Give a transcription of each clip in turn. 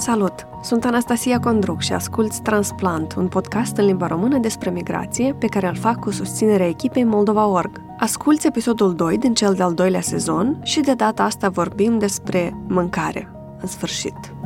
Salut! Sunt Anastasia Condruc și asculți Transplant, un podcast în limba română despre migrație pe care îl fac cu susținerea echipei Moldova Org. Asculți episodul 2 din cel de-al doilea sezon și de data asta vorbim despre mâncare. În sfârșit!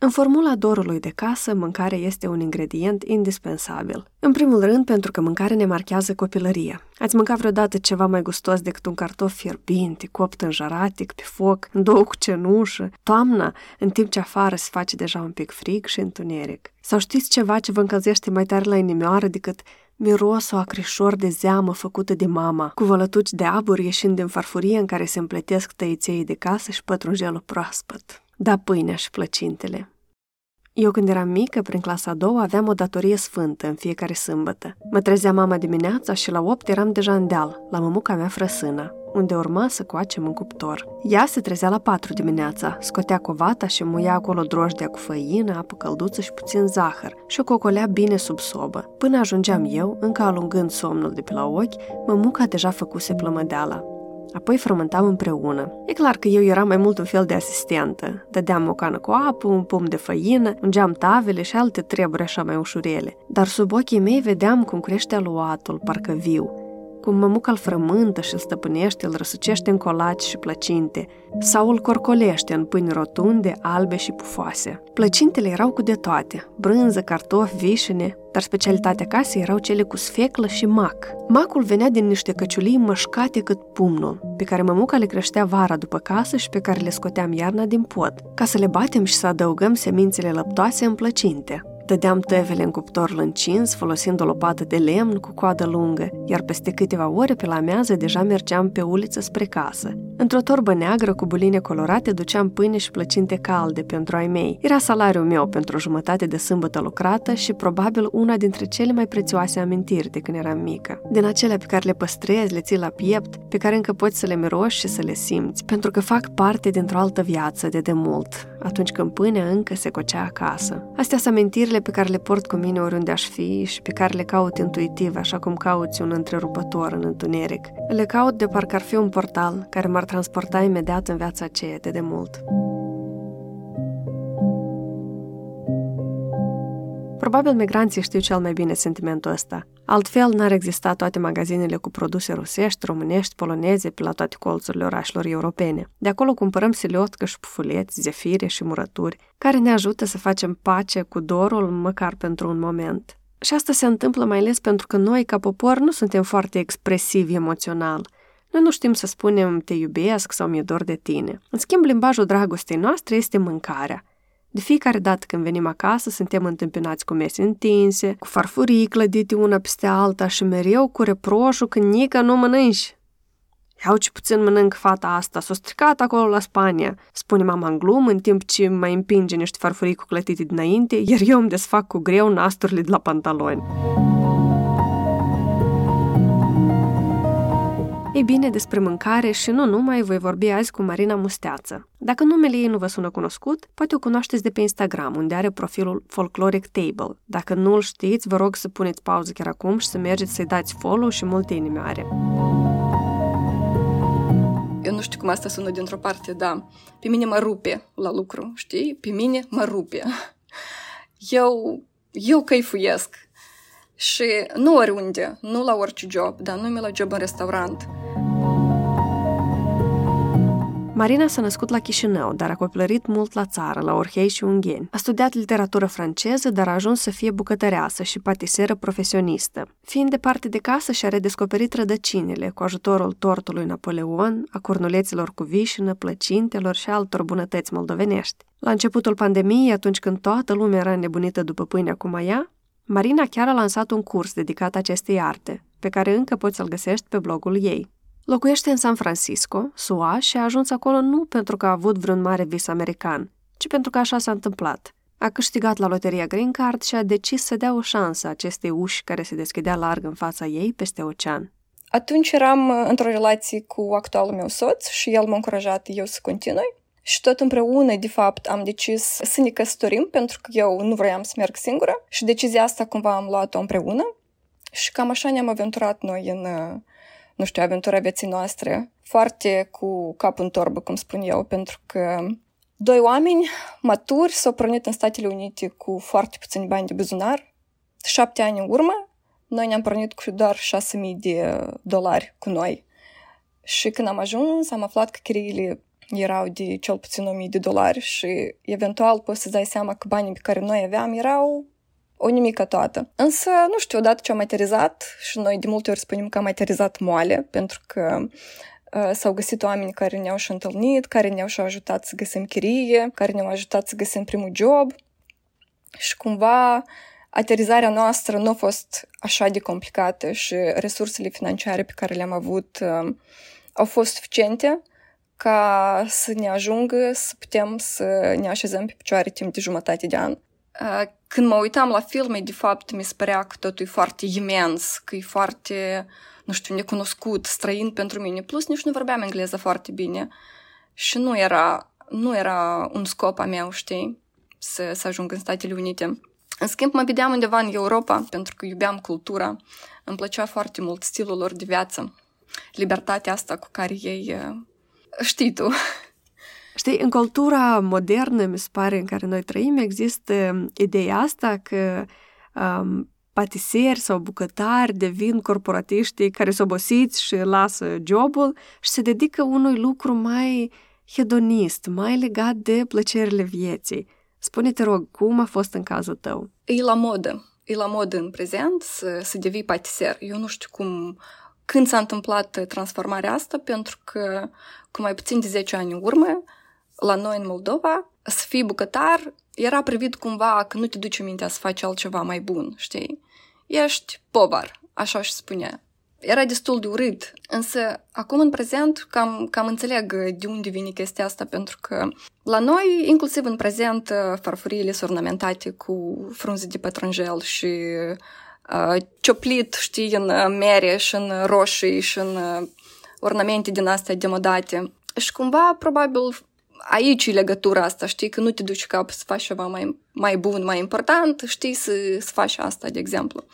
În formula dorului de casă, mâncarea este un ingredient indispensabil. În primul rând, pentru că mâncarea ne marchează copilăria. Ați mâncat vreodată ceva mai gustos decât un cartof fierbinte, copt în jaratic, pe foc, în două cu cenușă, toamna, în timp ce afară se face deja un pic frig și întuneric. Sau știți ceva ce vă încălzește mai tare la inimioară decât mirosul acrișor de zeamă făcută de mama, cu vălătuci de abur ieșind din farfurie în care se împletesc tăiței de casă și pătrunjelul proaspăt. Da pâinea și plăcintele. Eu când eram mică, prin clasa a doua, aveam o datorie sfântă în fiecare sâmbătă. Mă trezea mama dimineața și la opt eram deja în deal, la mămuca mea frăsână, unde urma să coacem în cuptor. Ea se trezea la patru dimineața, scotea covata și muia acolo drojdea cu făină, apă călduță și puțin zahăr și o cocolea bine sub sobă. Până ajungeam eu, încă alungând somnul de pe la ochi, mămuca deja făcuse plămădeala. Apoi frământam împreună. E clar că eu eram mai mult un fel de asistentă. Dădeam o cană cu apă, un pom de făină, ungeam tavele și alte treburi așa mai ușurele. Dar sub ochii mei vedeam cum crește aluatul, parcă viu, cum mămuca îl frământă și îl stăpânește, îl răsucește în colaci și plăcinte, sau îl corcolește în pâini rotunde, albe și pufoase. Plăcintele erau cu de toate, brânză, cartofi, vișine, dar specialitatea casei erau cele cu sfeclă și mac. Macul venea din niște căciulii mășcate cât pumnul, pe care mămuca le creștea vara după casă și pe care le scoteam iarna din pod, ca să le batem și să adăugăm semințele lăptoase în plăcinte. Dădeam tevele în cuptor lâncins, folosind o lopată de lemn cu coadă lungă, iar peste câteva ore pe la mează deja mergeam pe uliță spre casă. Într-o torbă neagră cu buline colorate duceam pâine și plăcinte calde pentru ai mei. Era salariul meu pentru o jumătate de sâmbătă lucrată și probabil una dintre cele mai prețioase amintiri de când eram mică. Din acelea pe care le păstrezi, le ții la piept, pe care încă poți să le miroși și să le simți, pentru că fac parte dintr-o altă viață de demult, atunci când pâinea încă se cocea acasă. Astea sunt amintirile pe care le port cu mine oriunde aș fi și pe care le caut intuitiv, așa cum cauți un întrerupător în întuneric. Le caut de parcă ar fi un portal care m-ar transporta imediat în viața aceea de demult. Probabil migranții știu cel mai bine sentimentul ăsta. Altfel, n-ar exista toate magazinele cu produse rusești, românești, poloneze pe la toate colțurile orașelor europene. De acolo cumpărăm siliotcă și pufuleți, zefire și murături, care ne ajută să facem pace cu dorul măcar pentru un moment. Și asta se întâmplă mai ales pentru că noi, ca popor, nu suntem foarte expresivi emoțional – noi nu știm să spunem te iubesc sau mi-e dor de tine. În schimb, limbajul dragostei noastre este mâncarea. De fiecare dată când venim acasă, suntem întâmpinați cu mese întinse, cu farfurii clădite una peste alta și mereu cu reproșul că nică nu mănânci. Iau ce puțin mănânc fata asta, s-o stricat acolo la Spania, spune mama în glumă, în timp ce mai împinge niște farfurii cu clătite dinainte, iar eu îmi desfac cu greu nasturile de la pantaloni. Ei bine, despre mâncare și nu numai voi vorbi azi cu Marina Musteață. Dacă numele ei nu vă sună cunoscut, poate o cunoașteți de pe Instagram, unde are profilul Folkloric Table. Dacă nu îl știți, vă rog să puneți pauză chiar acum și să mergeți să-i dați follow și multe inimioare. Eu nu știu cum asta sună dintr-o parte, da. Pe mine mă rupe la lucru, știi? Pe mine mă rupe. Eu, eu căifuiesc. Și nu oriunde, nu la orice job, dar nu la job în restaurant. Marina s-a născut la Chișinău, dar a copilărit mult la țară, la Orhei și Ungheni. A studiat literatură franceză, dar a ajuns să fie bucătăreasă și patiseră profesionistă. Fiind departe de casă, și-a redescoperit rădăcinile cu ajutorul tortului Napoleon, a cornuleților cu vișină, plăcintelor și altor bunătăți moldovenești. La începutul pandemiei, atunci când toată lumea era nebunită după pâinea cu maia, Marina chiar a lansat un curs dedicat acestei arte, pe care încă poți să-l găsești pe blogul ei. Locuiește în San Francisco, SUA, și a ajuns acolo nu pentru că a avut vreun mare vis american, ci pentru că așa s-a întâmplat. A câștigat la loteria Green Card și a decis să dea o șansă acestei uși care se deschidea larg în fața ei peste ocean. Atunci eram uh, într-o relație cu actualul meu soț și el m-a încurajat eu să continui. Și tot împreună, de fapt, am decis să ne căsătorim pentru că eu nu vroiam să merg singură și decizia asta cumva am luat-o împreună. Și cam așa ne-am aventurat noi în uh, nu știu, aventura vieții noastre, foarte cu capul în torbă, cum spun eu, pentru că doi oameni maturi s-au pornit în Statele Unite cu foarte puțini bani de buzunar. Șapte ani în urmă, noi ne-am pornit cu doar 6.000 de dolari cu noi. Și când am ajuns, am aflat că chiriile erau de cel puțin 1000 de dolari și eventual poți să dai seama că banii pe care noi aveam erau o nimică toată. Însă, nu știu, odată ce am aterizat, și noi de multe ori spunem că am aterizat moale, pentru că uh, s-au găsit oameni care ne-au și întâlnit, care ne-au și ajutat să găsim chirie, care ne-au ajutat să găsim primul job și cumva aterizarea noastră nu a fost așa de complicată și resursele financiare pe care le-am avut uh, au fost suficiente ca să ne ajungă să putem să ne așezăm pe picioare timp de jumătate de an. Când mă uitam la filme, de fapt, mi se părea că totul e foarte imens, că e foarte, nu știu, necunoscut, străin pentru mine. Plus, nici nu vorbeam engleză foarte bine. Și nu era, nu era un scop a meu, știi, să, să ajung în Statele Unite. În schimb, mă vedeam undeva în Europa, pentru că iubeam cultura. Îmi plăcea foarte mult stilul lor de viață. Libertatea asta cu care ei știi tu. Știi, în cultura modernă, mi se pare, în care noi trăim, există ideea asta că um, patiseri sau bucătari devin corporatiștii care sunt obosiți și lasă jobul și se dedică unui lucru mai hedonist, mai legat de plăcerile vieții. Spune-te, rog, cum a fost în cazul tău? E la modă. E la modă în prezent să, să devii patiser. Eu nu știu cum când s-a întâmplat transformarea asta, pentru că cu mai puțin de 10 ani în urmă, la noi în Moldova, să fii bucătar era privit cumva că nu te duce mintea să faci altceva mai bun, știi? Ești povar, așa și spunea. Era destul de urât, însă acum în prezent cam, cam înțeleg de unde vine chestia asta, pentru că la noi, inclusiv în prezent, farfuriile sunt ornamentate cu frunze de pătrunjel și cioplit, știi, în mere și în roșii și în ornamente din astea demodate. Și cumva, probabil, aici e legătura asta, știi, că nu te duci cap să faci ceva mai, mai bun, mai important, știi, să, să faci asta, de exemplu.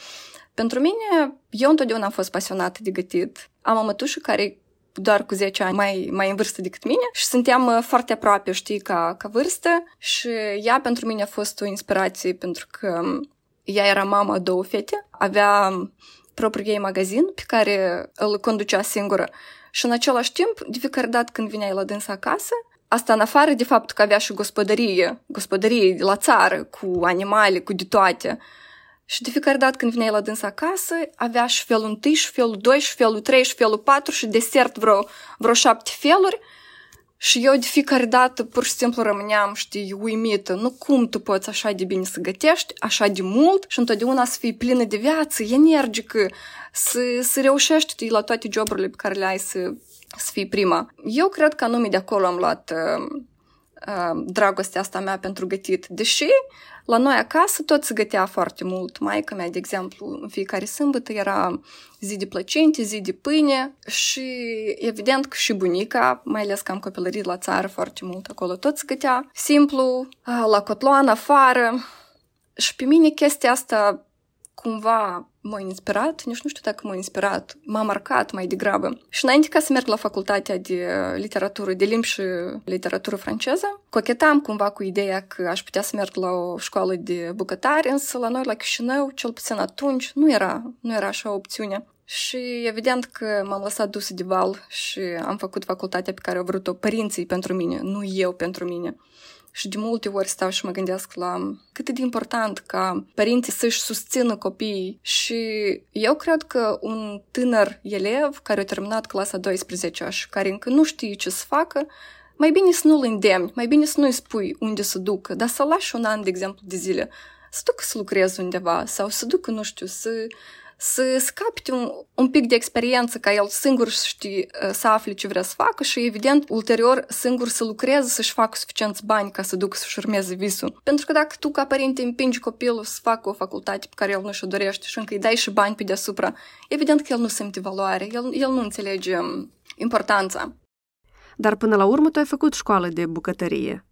Pentru mine, eu întotdeauna am fost pasionată de gătit. Am o mătușă care doar cu 10 ani mai, mai în vârstă decât mine și suntem foarte aproape, știi, ca, ca vârstă și ea pentru mine a fost o inspirație pentru că ea era mama două fete, avea propriul ei magazin pe care îl conducea singură și în același timp, de fiecare dată când vineai la dânsa acasă, asta în afară de fapt că avea și gospodărie, gospodărie la țară, cu animale, cu de toate. Și de fiecare dată când vineai la dânsa acasă, avea și felul 1, și felul 2, și felul 3, și felul 4 și desert vreo, vreo șapte feluri – și eu de fiecare dată pur și simplu rămâneam, știi, uimită. Nu cum tu poți așa de bine să gătești, așa de mult și întotdeauna să fii plină de viață, energică, să, să reușești la toate joburile pe care le ai să, să fii prima. Eu cred că anume de acolo am luat uh, uh, dragostea asta mea pentru gătit. Deși la noi acasă tot se gătea foarte mult. Maica mea, de exemplu, în fiecare sâmbătă era zi de plăcinte, zi de pâine și evident că și bunica, mai ales că am copilărit la țară foarte mult, acolo tot se gătea simplu, la cotloan, afară. Și pe mine chestia asta cumva m-a inspirat, nici nu știu dacă m-a inspirat, m-a marcat mai degrabă. Și înainte ca să merg la facultatea de literatură, de limbi și literatură franceză, cochetam cumva cu ideea că aș putea să merg la o școală de bucătari, însă la noi, la Chișinău, cel puțin atunci, nu era, nu era așa o opțiune. Și evident că m-am lăsat dusă de val și am făcut facultatea pe care au vrut-o părinții pentru mine, nu eu pentru mine. Și de multe ori stau și mă gândesc la cât e de important ca părinții să-și susțină copiii. Și eu cred că un tânăr elev care a terminat clasa 12 și care încă nu știe ce să facă, mai bine să nu-l îndemni, mai bine să nu-i spui unde să ducă, dar să lași un an, de exemplu, de zile, să ducă să lucreze undeva sau să ducă, nu știu, să să, să capte un, un pic de experiență ca el singur știi, să afle ce vrea să facă și, evident, ulterior singur să lucreze, să-și facă suficienți bani ca să ducă să-și urmeze visul. Pentru că dacă tu, ca părinte, împingi copilul să facă o facultate pe care el nu și-o dorește și încă îi dai și bani pe deasupra, evident că el nu simte valoare, el, el nu înțelege importanța. Dar până la urmă tu ai făcut școală de bucătărie.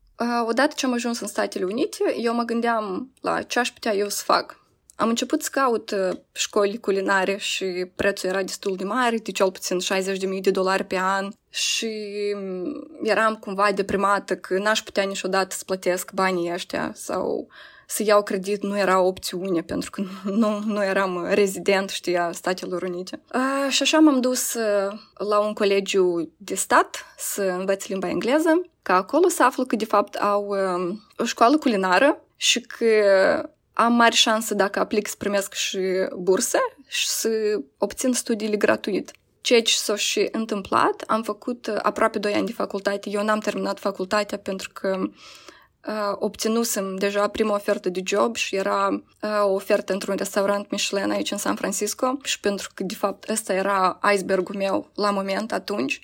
Odată ce am ajuns în Statele Unite, eu mă gândeam la ce aș putea eu să fac am început să caut uh, școli culinare și prețul era destul de mare, de cel puțin 60.000 de dolari pe an și mm, eram cumva deprimată că n-aș putea niciodată să plătesc banii ăștia sau să iau credit nu era o opțiune pentru că nu, nu eram rezident, știa, Statelor Unite. A, și așa m-am dus uh, la un colegiu de stat să învăț limba engleză, ca acolo să aflu că de fapt au um, o școală culinară și că am mari șanse dacă aplic să primesc și burse și să obțin studiile gratuit. Ceea ce s-a și întâmplat, am făcut uh, aproape 2 ani de facultate. Eu n-am terminat facultatea pentru că uh, obținusem deja prima ofertă de job și era uh, o ofertă într-un restaurant Michelin aici în San Francisco și pentru că, de fapt, ăsta era icebergul meu la moment atunci.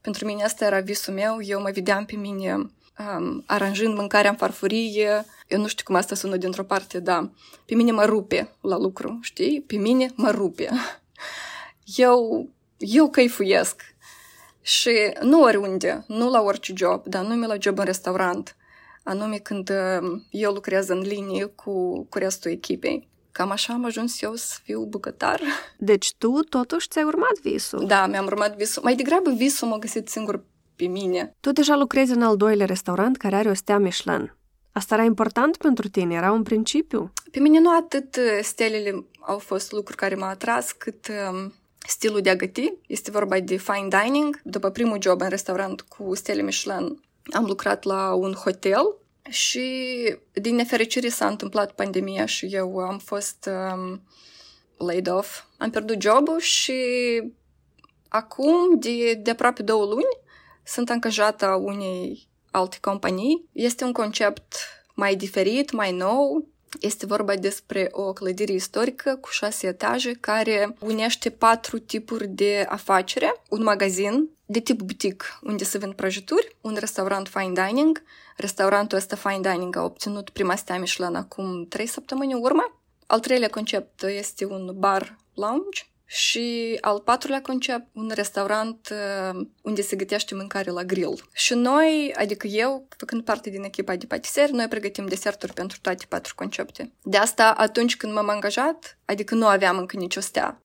Pentru mine asta era visul meu, eu mă vedeam pe mine um, aranjând mâncarea în farfurie. Eu nu știu cum asta sună dintr-o parte, dar pe mine mă rupe la lucru, știi? Pe mine mă rupe. Eu, eu căifuiesc. Și nu oriunde, nu la orice job, dar nume la job în restaurant, anume când eu lucrez în linie cu, cu restul echipei. Cam așa am ajuns eu să fiu bucătar. Deci tu totuși ți-ai urmat visul. Da, mi-am urmat visul. Mai degrabă visul m-a găsit singur pe mine. Tu deja lucrezi în al doilea restaurant care are o stea Michelin. Asta era important pentru tine? Era un principiu? Pe mine nu atât uh, stelele au fost lucruri care m-au atras, cât um, stilul de a găti. Este vorba de fine dining. După primul job în restaurant cu stele Michelin, am lucrat la un hotel și din nefericire s-a întâmplat pandemia și eu am fost um, laid off. Am pierdut jobul și acum, de, de aproape două luni, sunt angajată a unei alte companii. Este un concept mai diferit, mai nou. Este vorba despre o clădire istorică cu șase etaje care unește patru tipuri de afacere. Un magazin de tip boutique, unde se vând prăjituri, un restaurant fine dining. Restaurantul ăsta fine dining a obținut prima stea Michelin acum trei săptămâni în urmă. Al treilea concept este un bar lounge și al patrulea concept, un restaurant uh, unde se gătește mâncare la grill. Și noi, adică eu, făcând parte din echipa de patiseri, noi pregătim deserturi pentru toate patru concepte. De asta, atunci când m-am angajat, adică nu aveam încă nicio stea.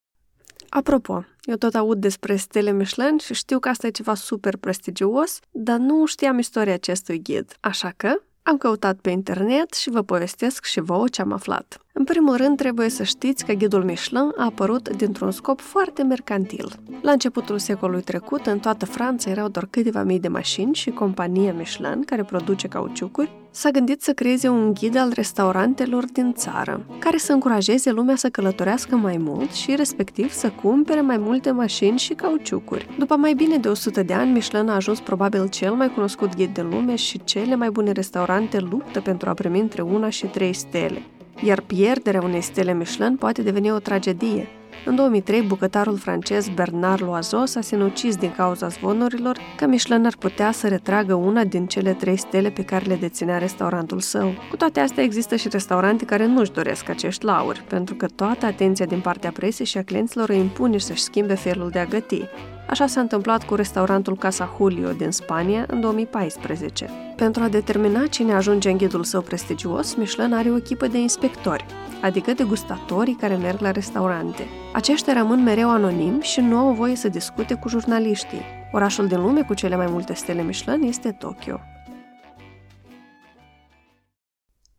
Apropo, eu tot aud despre stele Michelin și știu că asta e ceva super prestigios, dar nu știam istoria acestui ghid. Așa că am căutat pe internet și vă povestesc și vouă ce am aflat. În primul rând, trebuie să știți că ghidul Michelin a apărut dintr-un scop foarte mercantil. La începutul secolului trecut, în toată Franța erau doar câteva mii de mașini și compania Michelin, care produce cauciucuri, s-a gândit să creeze un ghid al restaurantelor din țară, care să încurajeze lumea să călătorească mai mult și, respectiv, să cumpere mai multe mașini și cauciucuri. După mai bine de 100 de ani, Michelin a ajuns probabil cel mai cunoscut ghid din lume și cele mai bune restaurante luptă pentru a primi între una și trei stele iar pierderea unei stele Michelin poate deveni o tragedie. În 2003, bucătarul francez Bernard Loiseau s-a sinucis din cauza zvonurilor că Michelin ar putea să retragă una din cele trei stele pe care le deținea restaurantul său. Cu toate astea, există și restaurante care nu-și doresc acești lauri, pentru că toată atenția din partea presei și a clienților îi impune să-și schimbe felul de a găti. Așa s-a întâmplat cu restaurantul Casa Julio din Spania în 2014. Pentru a determina cine ajunge în ghidul său prestigios, Michelin are o echipă de inspectori, adică degustatorii care merg la restaurante. Aceștia rămân mereu anonimi și nu au voie să discute cu jurnaliștii. Orașul din lume cu cele mai multe stele Michelin este Tokyo.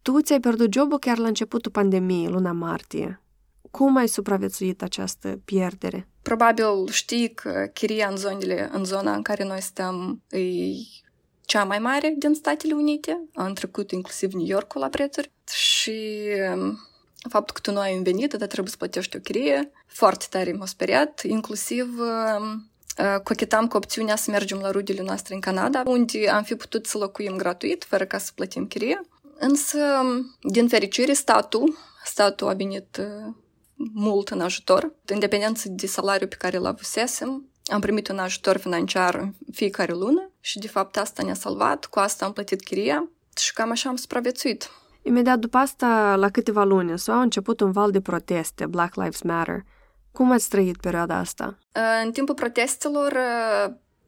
Tu ți-ai pierdut jobul chiar la începutul pandemiei, luna martie. Cum ai supraviețuit această pierdere? Probabil știi că chiria în, zonele, în zona în care noi stăm e cea mai mare din Statele Unite. Am trecut inclusiv New Yorkul la prețuri și um, faptul că tu nu ai venit, dar trebuie să plătești o chirie, foarte tare m-a speriat, inclusiv um, uh, cochetam cu opțiunea să mergem la rudele noastre în Canada, unde am fi putut să locuim gratuit, fără ca să plătim chirie. Însă, din fericire, statul, statul a venit uh, mult în ajutor. Independență de salariul pe care îl avusesem, am primit un ajutor financiar în fiecare lună și, de fapt, asta ne-a salvat. Cu asta am plătit chiria și cam așa am supraviețuit. Imediat după asta, la câteva luni, s-a început un val de proteste, Black Lives Matter. Cum ați trăit perioada asta? În timpul protestelor,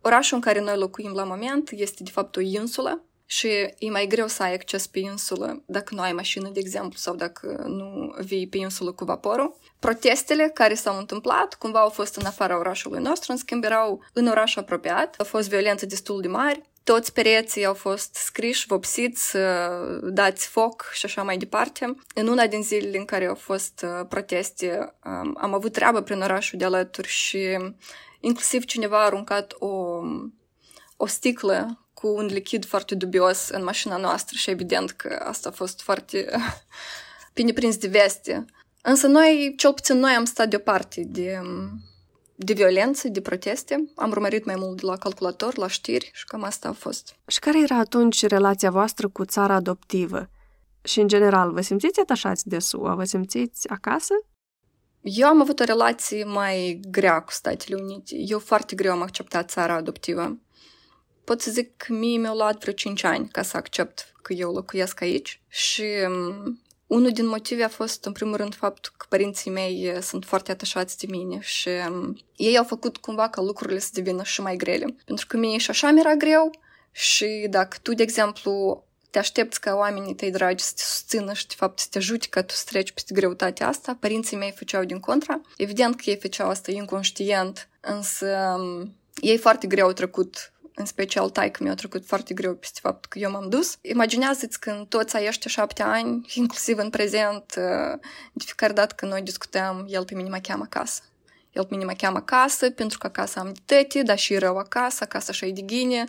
orașul în care noi locuim la moment este, de fapt, o insulă și e mai greu să ai acces pe insulă dacă nu ai mașină, de exemplu, sau dacă nu vii pe insulă cu vaporul. Protestele care s-au întâmplat cumva au fost în afara orașului nostru, în schimb erau în oraș apropiat. A fost violență destul de mari, toți pereții au fost scriși, vopsiți, dați foc și așa mai departe. În una din zilele în care au fost uh, proteste, um, am avut treabă prin orașul de alături și inclusiv cineva a aruncat o, o sticlă cu un lichid foarte dubios în mașina noastră și evident că asta a fost foarte bine prins de veste. Însă noi, cel puțin noi, am stat deoparte de, de violență, de proteste. Am urmărit mai mult de la calculator, la știri și cam asta a fost. Și care era atunci relația voastră cu țara adoptivă? Și, în general, vă simțiți atașați de SUA? Vă simțiți acasă? Eu am avut o relație mai grea cu Statele Unite. Eu foarte greu am acceptat țara adoptivă. Pot să zic că mie mi-au luat vreo 5 ani ca să accept că eu locuiesc aici și unul din motive a fost, în primul rând, faptul că părinții mei sunt foarte atașați de mine și ei au făcut cumva ca lucrurile să devină și mai grele. Pentru că mie și așa mi-era greu și dacă tu, de exemplu, te aștepți ca oamenii tăi dragi să te susțină și, de fapt, să te ajute ca tu să treci peste greutatea asta, părinții mei făceau din contra. Evident că ei făceau asta inconștient, însă ei foarte greu au trecut în special taică mi-a trecut foarte greu peste faptul că eu m-am dus. Imaginează-ți când toți ai ăștia șapte ani, inclusiv în prezent, uh, de fiecare dată când noi discutăm, el pe mine mă cheamă acasă. El pe mine mă cheamă acasă pentru că acasă am de tete, dar și rău acasă, acasă așa e de ghine.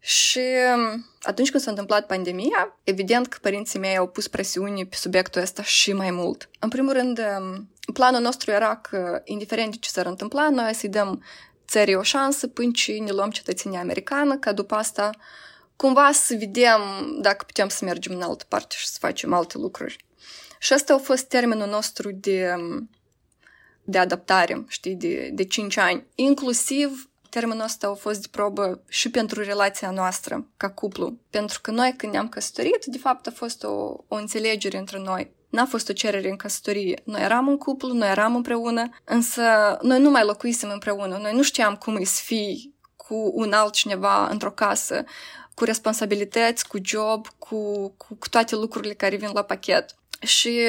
Și um, atunci când s-a întâmplat pandemia, evident că părinții mei au pus presiuni pe subiectul ăsta și mai mult. În primul rând, um, planul nostru era că, indiferent de ce s-ar întâmpla, noi să-i dăm țării o șansă până ce ne luăm cetățenia americană, ca după asta cumva să vedem dacă putem să mergem în altă parte și să facem alte lucruri. Și asta a fost termenul nostru de, de adaptare, știi, de, de 5 ani. Inclusiv termenul ăsta a fost de probă și pentru relația noastră ca cuplu. Pentru că noi când ne-am căsătorit, de fapt a fost o, o înțelegere între noi. N-a fost o cerere în căsătorie. Noi eram un cuplu, noi eram împreună, însă noi nu mai locuisem împreună. Noi nu știam cum îi să fii cu un altcineva într-o casă, cu responsabilități, cu job, cu, cu, cu toate lucrurile care vin la pachet. Și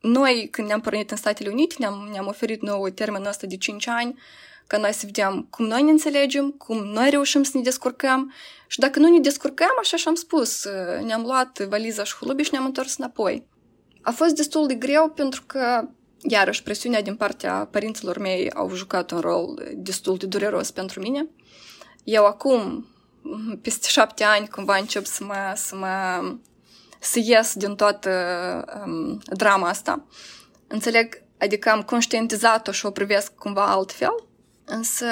noi, când ne-am pornit în Statele Unite, ne-am, ne-am oferit nouă termenul ăsta de 5 ani, ca noi să vedem cum noi ne înțelegem, cum noi reușim să ne descurcăm și dacă nu ne descurcăm, așa și-am spus, ne-am luat valiza și hulubii și ne-am întors înapoi. A fost destul de greu pentru că, iarăși, presiunea din partea părinților mei au jucat un rol destul de dureros pentru mine. Eu acum, peste șapte ani, cumva încep să mă, să mă să ies din toată um, drama asta. Înțeleg, adică am conștientizat-o și o privesc cumva altfel, însă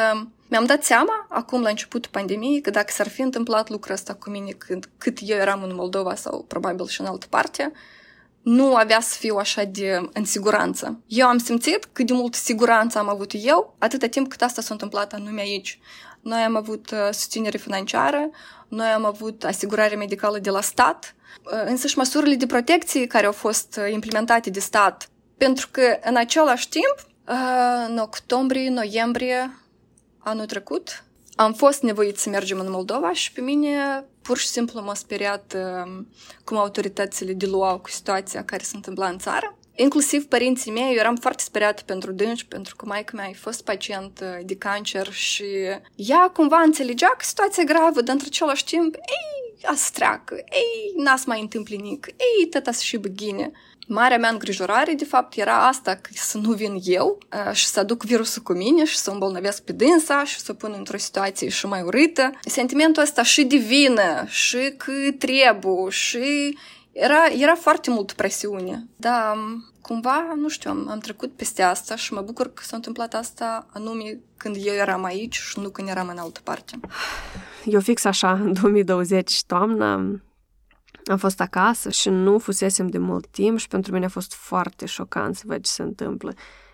mi-am dat seama, acum la începutul pandemiei, că dacă s-ar fi întâmplat lucrul ăsta cu mine cât, cât eu eram în Moldova sau probabil și în altă parte, nu avea să fiu așa de în siguranță. Eu am simțit cât de multă siguranță am avut eu, atâta timp cât asta s-a întâmplat anume aici. Noi am avut uh, susținere financiară, noi am avut asigurare medicală de la stat, uh, însă și măsurile de protecție care au fost uh, implementate de stat. Pentru că în același timp, în octombrie, noiembrie anul trecut, am fost nevoit să mergem în Moldova și pe mine pur și simplu m-a speriat uh, cum autoritățile diluau cu situația care se întâmpla în țară. Inclusiv părinții mei, eu eram foarte speriată pentru dânși, pentru că maica mea a fost pacient uh, de cancer și ea cumva înțelegea că situația e gravă, dar într același timp, ei, a să treacă, ei, n-a să mai întâmple nic, ei, tata să și băghine. Marea mea îngrijorare, de fapt, era asta, că să nu vin eu uh, și să aduc virusul cu mine și să îmbolnăvesc pe dânsa și să pun într-o situație și mai urâtă. Sentimentul ăsta și divină, și că trebuie, și era, era foarte mult presiune. Da, cumva, nu știu, am, am trecut peste asta și mă bucur că s-a întâmplat asta anume când eu eram aici și nu când eram în altă parte. Eu fix așa, în 2020, toamna, am fost acasă și nu fusesem de mult timp și pentru mine a fost foarte șocant să văd ce se întâmplă.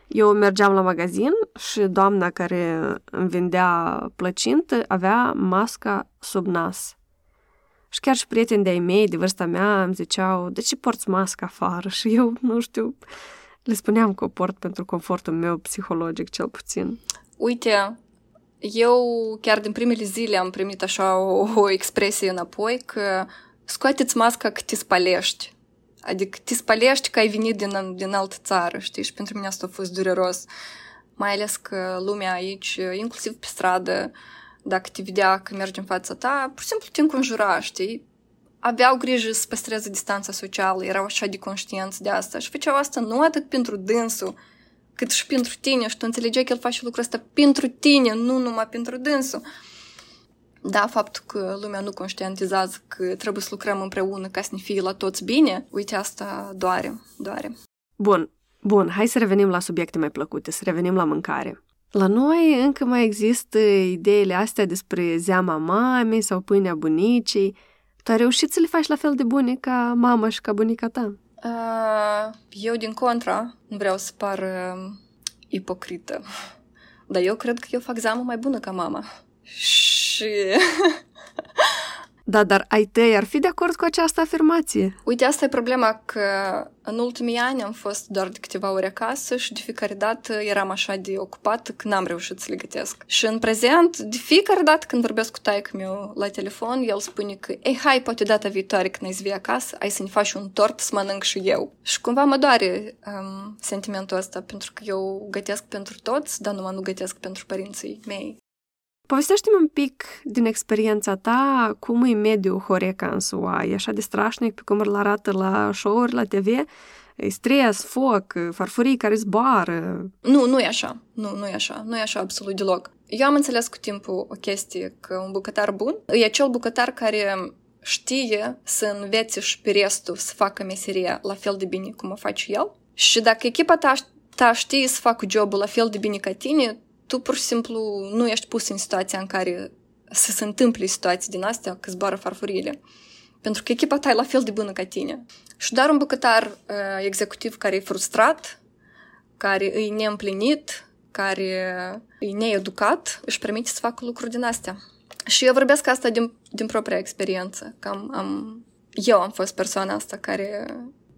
Eu mergeam la magazin și doamna care îmi vendea plăcintă avea masca sub nas. Și chiar și prieteni de-ai mei, de vârsta mea, îmi ziceau, de ce porți masca afară? Și eu, nu știu, le spuneam că o port pentru confortul meu psihologic, cel puțin. Uite, eu chiar din primele zile am primit așa o, o expresie înapoi că scoateți masca că te spalești. Adică te spalești că ai venit din, din altă țară, știi? Și pentru mine asta a fost dureros. Mai ales că lumea aici, inclusiv pe stradă, dacă te vedea că mergi în fața ta, pur și simplu te înconjura, știi? Aveau grijă să păstreze distanța socială, erau așa de conștienți de asta și făceau asta nu atât pentru dânsul, cât și pentru tine și tu înțelegeai că el face lucrul ăsta pentru tine, nu numai pentru dânsul. Da, faptul că lumea nu conștientizează că trebuie să lucrăm împreună ca să ne fie la toți bine, uite, asta doare, doare. Bun, bun, hai să revenim la subiecte mai plăcute, să revenim la mâncare. La noi încă mai există ideile astea despre zeama mamei sau pâinea bunicii. Tu ai reușit să le faci la fel de bune ca mama și ca bunica ta? eu, din contra, nu vreau să par ipocrită, dar eu cred că eu fac zeamă mai bună ca mama. Și Da, dar ai tăi ar fi de acord cu această afirmație? Uite, asta e problema că în ultimii ani am fost doar de câteva ori acasă și de fiecare dată eram așa de ocupată că n-am reușit să le gătesc. Și în prezent, de fiecare dată când vorbesc cu taică meu la telefon, el spune că, ei, hai, poate data viitoare când ai să vii acasă, ai să ne faci un tort să mănânc și eu. Și cumva mă doare um, sentimentul ăsta, pentru că eu gătesc pentru toți, dar numai nu gătesc pentru părinții mei. Povestește-mi un pic din experiența ta cum e mediul Horeca în SUA. E așa de strașnic pe cum îl arată la show-uri, la TV? E stres, foc, farfurii care zboară. Nu, nu e așa. Nu, nu e așa. Nu e așa absolut deloc. Eu am înțeles cu timpul o chestie că un bucătar bun e acel bucătar care știe să învețe și pe restul să facă meseria la fel de bine cum o face el. Și dacă echipa ta, ta știe să facă jobul la fel de bine ca tine, tu pur și simplu nu ești pus în situația în care să se întâmple situații din astea, că zboară farfurile. Pentru că echipa ta e la fel de bună ca tine. Și doar un bucătar uh, executiv care e frustrat, care e neîmplinit, care e needucat, își permite să facă lucruri din astea. Și eu vorbesc asta din, din propria experiență, că am, am, eu am fost persoana asta care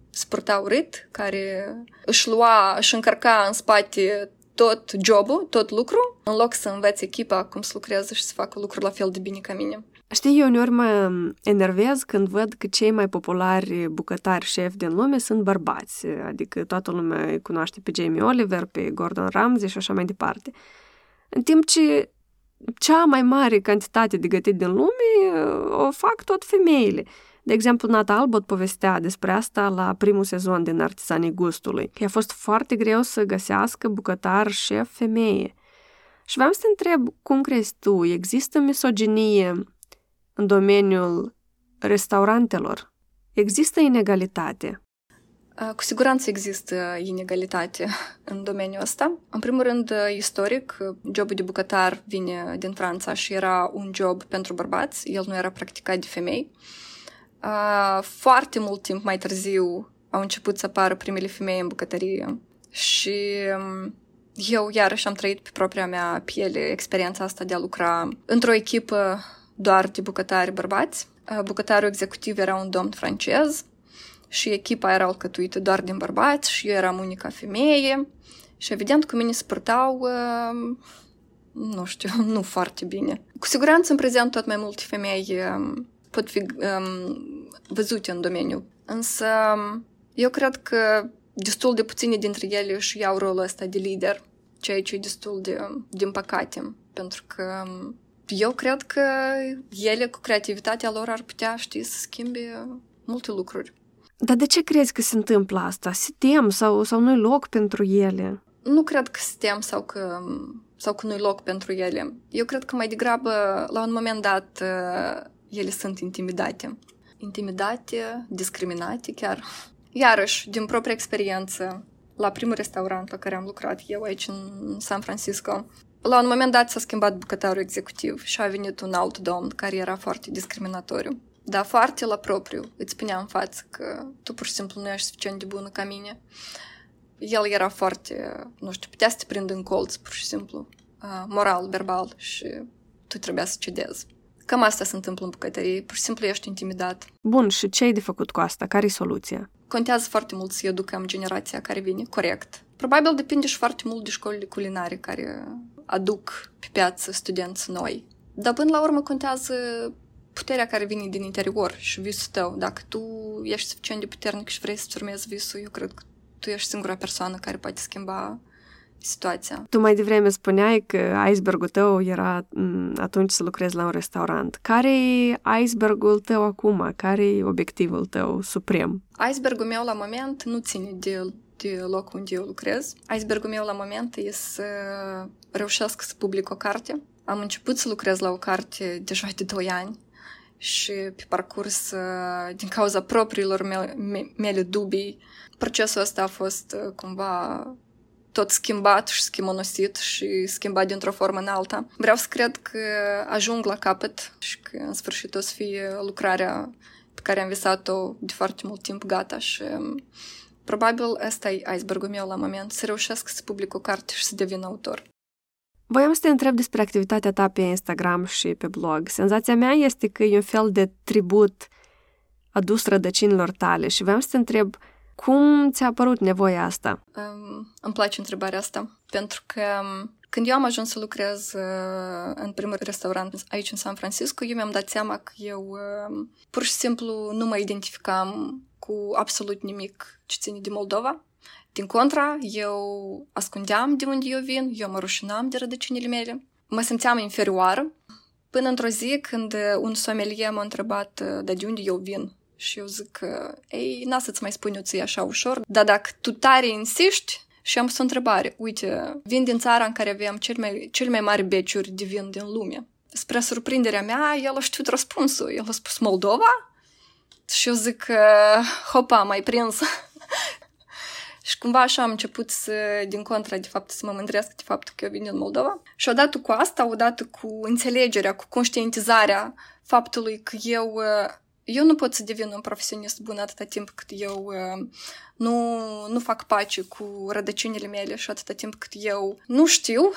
spurta urât, care își lua, își încărca în spate tot jobul, tot lucru, în loc să înveți echipa cum să lucreze și să facă lucruri la fel de bine ca mine. Știi, eu uneori mă enervez când văd că cei mai populari bucătari șefi din lume sunt bărbați, adică toată lumea îi cunoaște pe Jamie Oliver, pe Gordon Ramsay și așa mai departe. În timp ce cea mai mare cantitate de gătit din lume o fac tot femeile. De exemplu, Nata Albot povestea despre asta la primul sezon din Artizanii Gustului, că a fost foarte greu să găsească bucătar șef femeie. Și vreau să te întreb, cum crezi tu, există misoginie în domeniul restaurantelor? Există inegalitate? Cu siguranță există inegalitate în domeniul ăsta. În primul rând, istoric, jobul de bucătar vine din Franța și era un job pentru bărbați, el nu era practicat de femei. Uh, foarte mult timp mai târziu au început să apară primele femei în bucătărie și um, eu iarăși am trăit pe propria mea piele experiența asta de a lucra într-o echipă doar de bucătari bărbați. Uh, bucătarul executiv era un domn francez și echipa era alcătuită doar din bărbați și eu eram unica femeie și evident cu mine se purtau uh, nu știu, nu foarte bine. Cu siguranță în prezent tot mai multe femei um, pot fi um, văzute în domeniu. Însă eu cred că destul de puține dintre ele își iau rolul ăsta de lider, ceea ce e destul de, din păcate, pentru că eu cred că ele, cu creativitatea lor, ar putea, ști, să schimbe multe lucruri. Dar de ce crezi că se întâmplă asta? Se tem sau, sau nu-i loc pentru ele? Nu cred că se tem sau că, sau că nu-i loc pentru ele. Eu cred că mai degrabă, la un moment dat, ele sunt intimidate. Intimidate, discriminate chiar. Iarăși, din propria experiență, la primul restaurant la care am lucrat eu aici în San Francisco, la un moment dat s-a schimbat bucătarul executiv și a venit un alt domn care era foarte discriminatoriu. Dar foarte la propriu. Îți spunea în față că tu pur și simplu nu ești suficient de bună ca mine. El era foarte, nu știu, putea să te prindă în colț, pur și simplu, moral, verbal și tu trebuia să cedezi. Cam asta se întâmplă în bucătărie, pur și simplu ești intimidat. Bun, și ce ai de făcut cu asta? Care e soluția? Contează foarte mult să educăm generația care vine corect. Probabil depinde și foarte mult de școlile culinare care aduc pe piață studenți noi. Dar până la urmă contează puterea care vine din interior și visul tău. Dacă tu ești suficient de puternic și vrei să-ți urmezi visul, eu cred că tu ești singura persoană care poate schimba situația. Tu mai devreme spuneai că icebergul tău era atunci să lucrezi la un restaurant. Care e icebergul tău acum? Care e obiectivul tău suprem? Icebergul meu la moment nu ține de, de locul unde eu lucrez. Icebergul meu la moment e să reușesc să public o carte. Am început să lucrez la o carte deja de 2 ani și pe parcurs, din cauza propriilor mele, mele dubii, procesul ăsta a fost cumva tot schimbat și schimonosit și schimbat dintr-o formă în alta. Vreau să cred că ajung la capăt și că în sfârșit o să fie lucrarea pe care am visat-o de foarte mult timp gata și probabil ăsta e icebergul meu la moment, să reușesc să public o carte și să devin autor. Voiam să te întreb despre activitatea ta pe Instagram și pe blog. Senzația mea este că e un fel de tribut adus rădăcinilor tale și vreau să te întreb cum ți-a apărut nevoia asta? Um, îmi place întrebarea asta, pentru că um, când eu am ajuns să lucrez uh, în primul restaurant aici în San Francisco, eu mi-am dat seama că eu uh, pur și simplu nu mă identificam cu absolut nimic ce ține de Moldova. Din contra, eu ascundeam de unde eu vin, eu mă rușinam de rădăcinile mele, mă simțeam inferioară, până într-o zi când un sommelier m-a întrebat uh, de unde eu vin și eu zic că, ei, n-a să-ți mai spun eu ție așa ușor, dar dacă tu tare insiști, și am pus o întrebare. Uite, vin din țara în care aveam cel mai, cel mai mari beciuri de vin din lume. Spre surprinderea mea, el a știut răspunsul. El a spus Moldova? Și eu zic că, hopa, mai prins. și cumva așa am început să, din contra, de fapt, să mă mândresc de faptul că eu vin din Moldova. Și odată cu asta, odată cu înțelegerea, cu conștientizarea faptului că eu eu nu pot să devin un profesionist bun atâta timp cât eu uh, nu, nu fac pace cu rădăcinile mele și atâta timp cât eu nu știu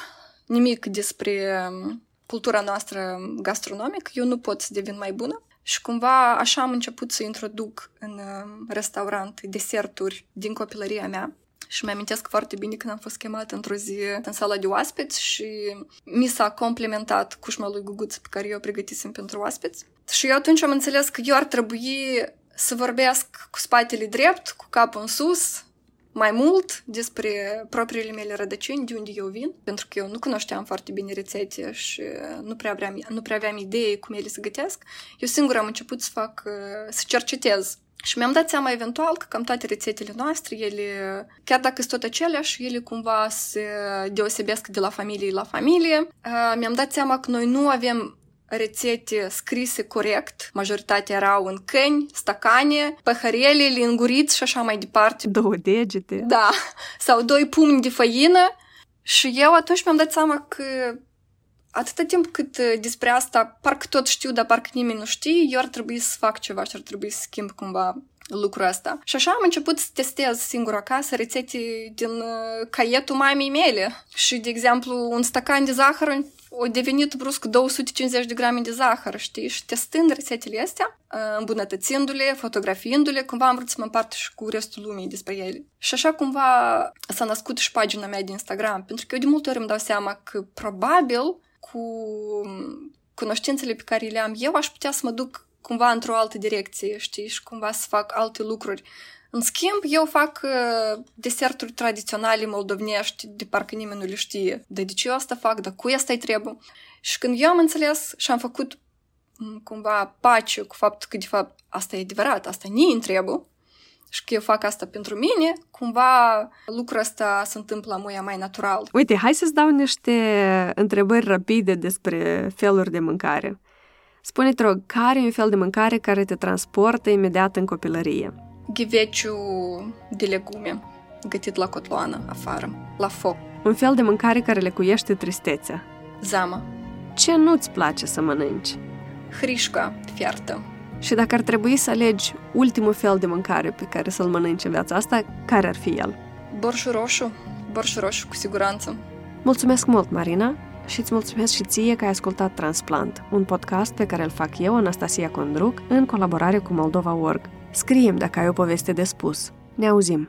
nimic despre um, cultura noastră gastronomică, eu nu pot să devin mai bună. Și cumva așa am început să introduc în um, restaurant deserturi din copilăria mea. Și mi-amintesc foarte bine când am fost chemată într-o zi în sala de oaspeți și mi s-a complementat cușma lui Guguț pe care eu o pregătisem pentru oaspeți. Și eu atunci am înțeles că eu ar trebui să vorbesc cu spatele drept, cu capul în sus, mai mult despre propriile mele rădăcini, de unde eu vin, pentru că eu nu cunoșteam foarte bine rețete și nu prea, aveam, nu prea aveam idee cum ele se gătesc. Eu singur am început să fac, să cercetez și mi-am dat seama eventual că cam toate rețetele noastre, ele, chiar dacă sunt tot aceleași, ele cumva se deosebesc de la familie la familie. Mi-am dat seama că noi nu avem rețete scrise corect. Majoritatea erau în căni, stacane, păhărele, linguriți și așa mai departe. Două degete. Da. Sau doi pumni de făină. Și eu atunci mi-am dat seama că atâta timp cât despre asta parcă tot știu, dar parcă nimeni nu știe, eu ar trebui să fac ceva și ar trebui să schimb cumva lucrul ăsta. Și așa am început să testez singur acasă rețete din caietul mamei mele. Și, de exemplu, un stacan de zahăr o devenit brusc 250 de grame de zahăr, știi? Și testând rețetele astea, îmbunătățindu-le, fotografiindu-le, cumva am vrut să mă împart și cu restul lumii despre ele. Și așa cumva s-a născut și pagina mea de Instagram, pentru că eu de multe ori îmi dau seama că probabil cu cunoștințele pe care le am eu aș putea să mă duc cumva într-o altă direcție, știi, și cumva să fac alte lucruri. În schimb, eu fac uh, deserturi tradiționale moldovnești, de parcă nimeni nu le știe. De, de ce eu asta fac, dar cui asta-i trebuie? Și când eu am înțeles și am făcut cumva pace cu faptul că, de fapt, asta e adevărat, asta nu îmi trebuie, și că eu fac asta pentru mine, cumva lucrul ăsta se întâmplă muia mai natural. Uite, hai să-ți dau niște întrebări rapide despre feluri de mâncare. Spune-te, rog, care e un fel de mâncare care te transportă imediat în copilărie? Ghiveciu de legume, gătit la cotloană, afară, la foc. Un fel de mâncare care lecuiește tristețea. Zama. Ce nu-ți place să mănânci? Hrișca fiartă. Și dacă ar trebui să alegi ultimul fel de mâncare pe care să-l mănânci în viața asta, care ar fi el? Borșul roșu. Borșul roșu, cu siguranță. Mulțumesc mult, Marina, și îți mulțumesc și ție că ai ascultat Transplant, un podcast pe care îl fac eu, Anastasia Condruc, în colaborare cu Moldova Org. Scriem dacă ai o poveste de spus. Ne auzim!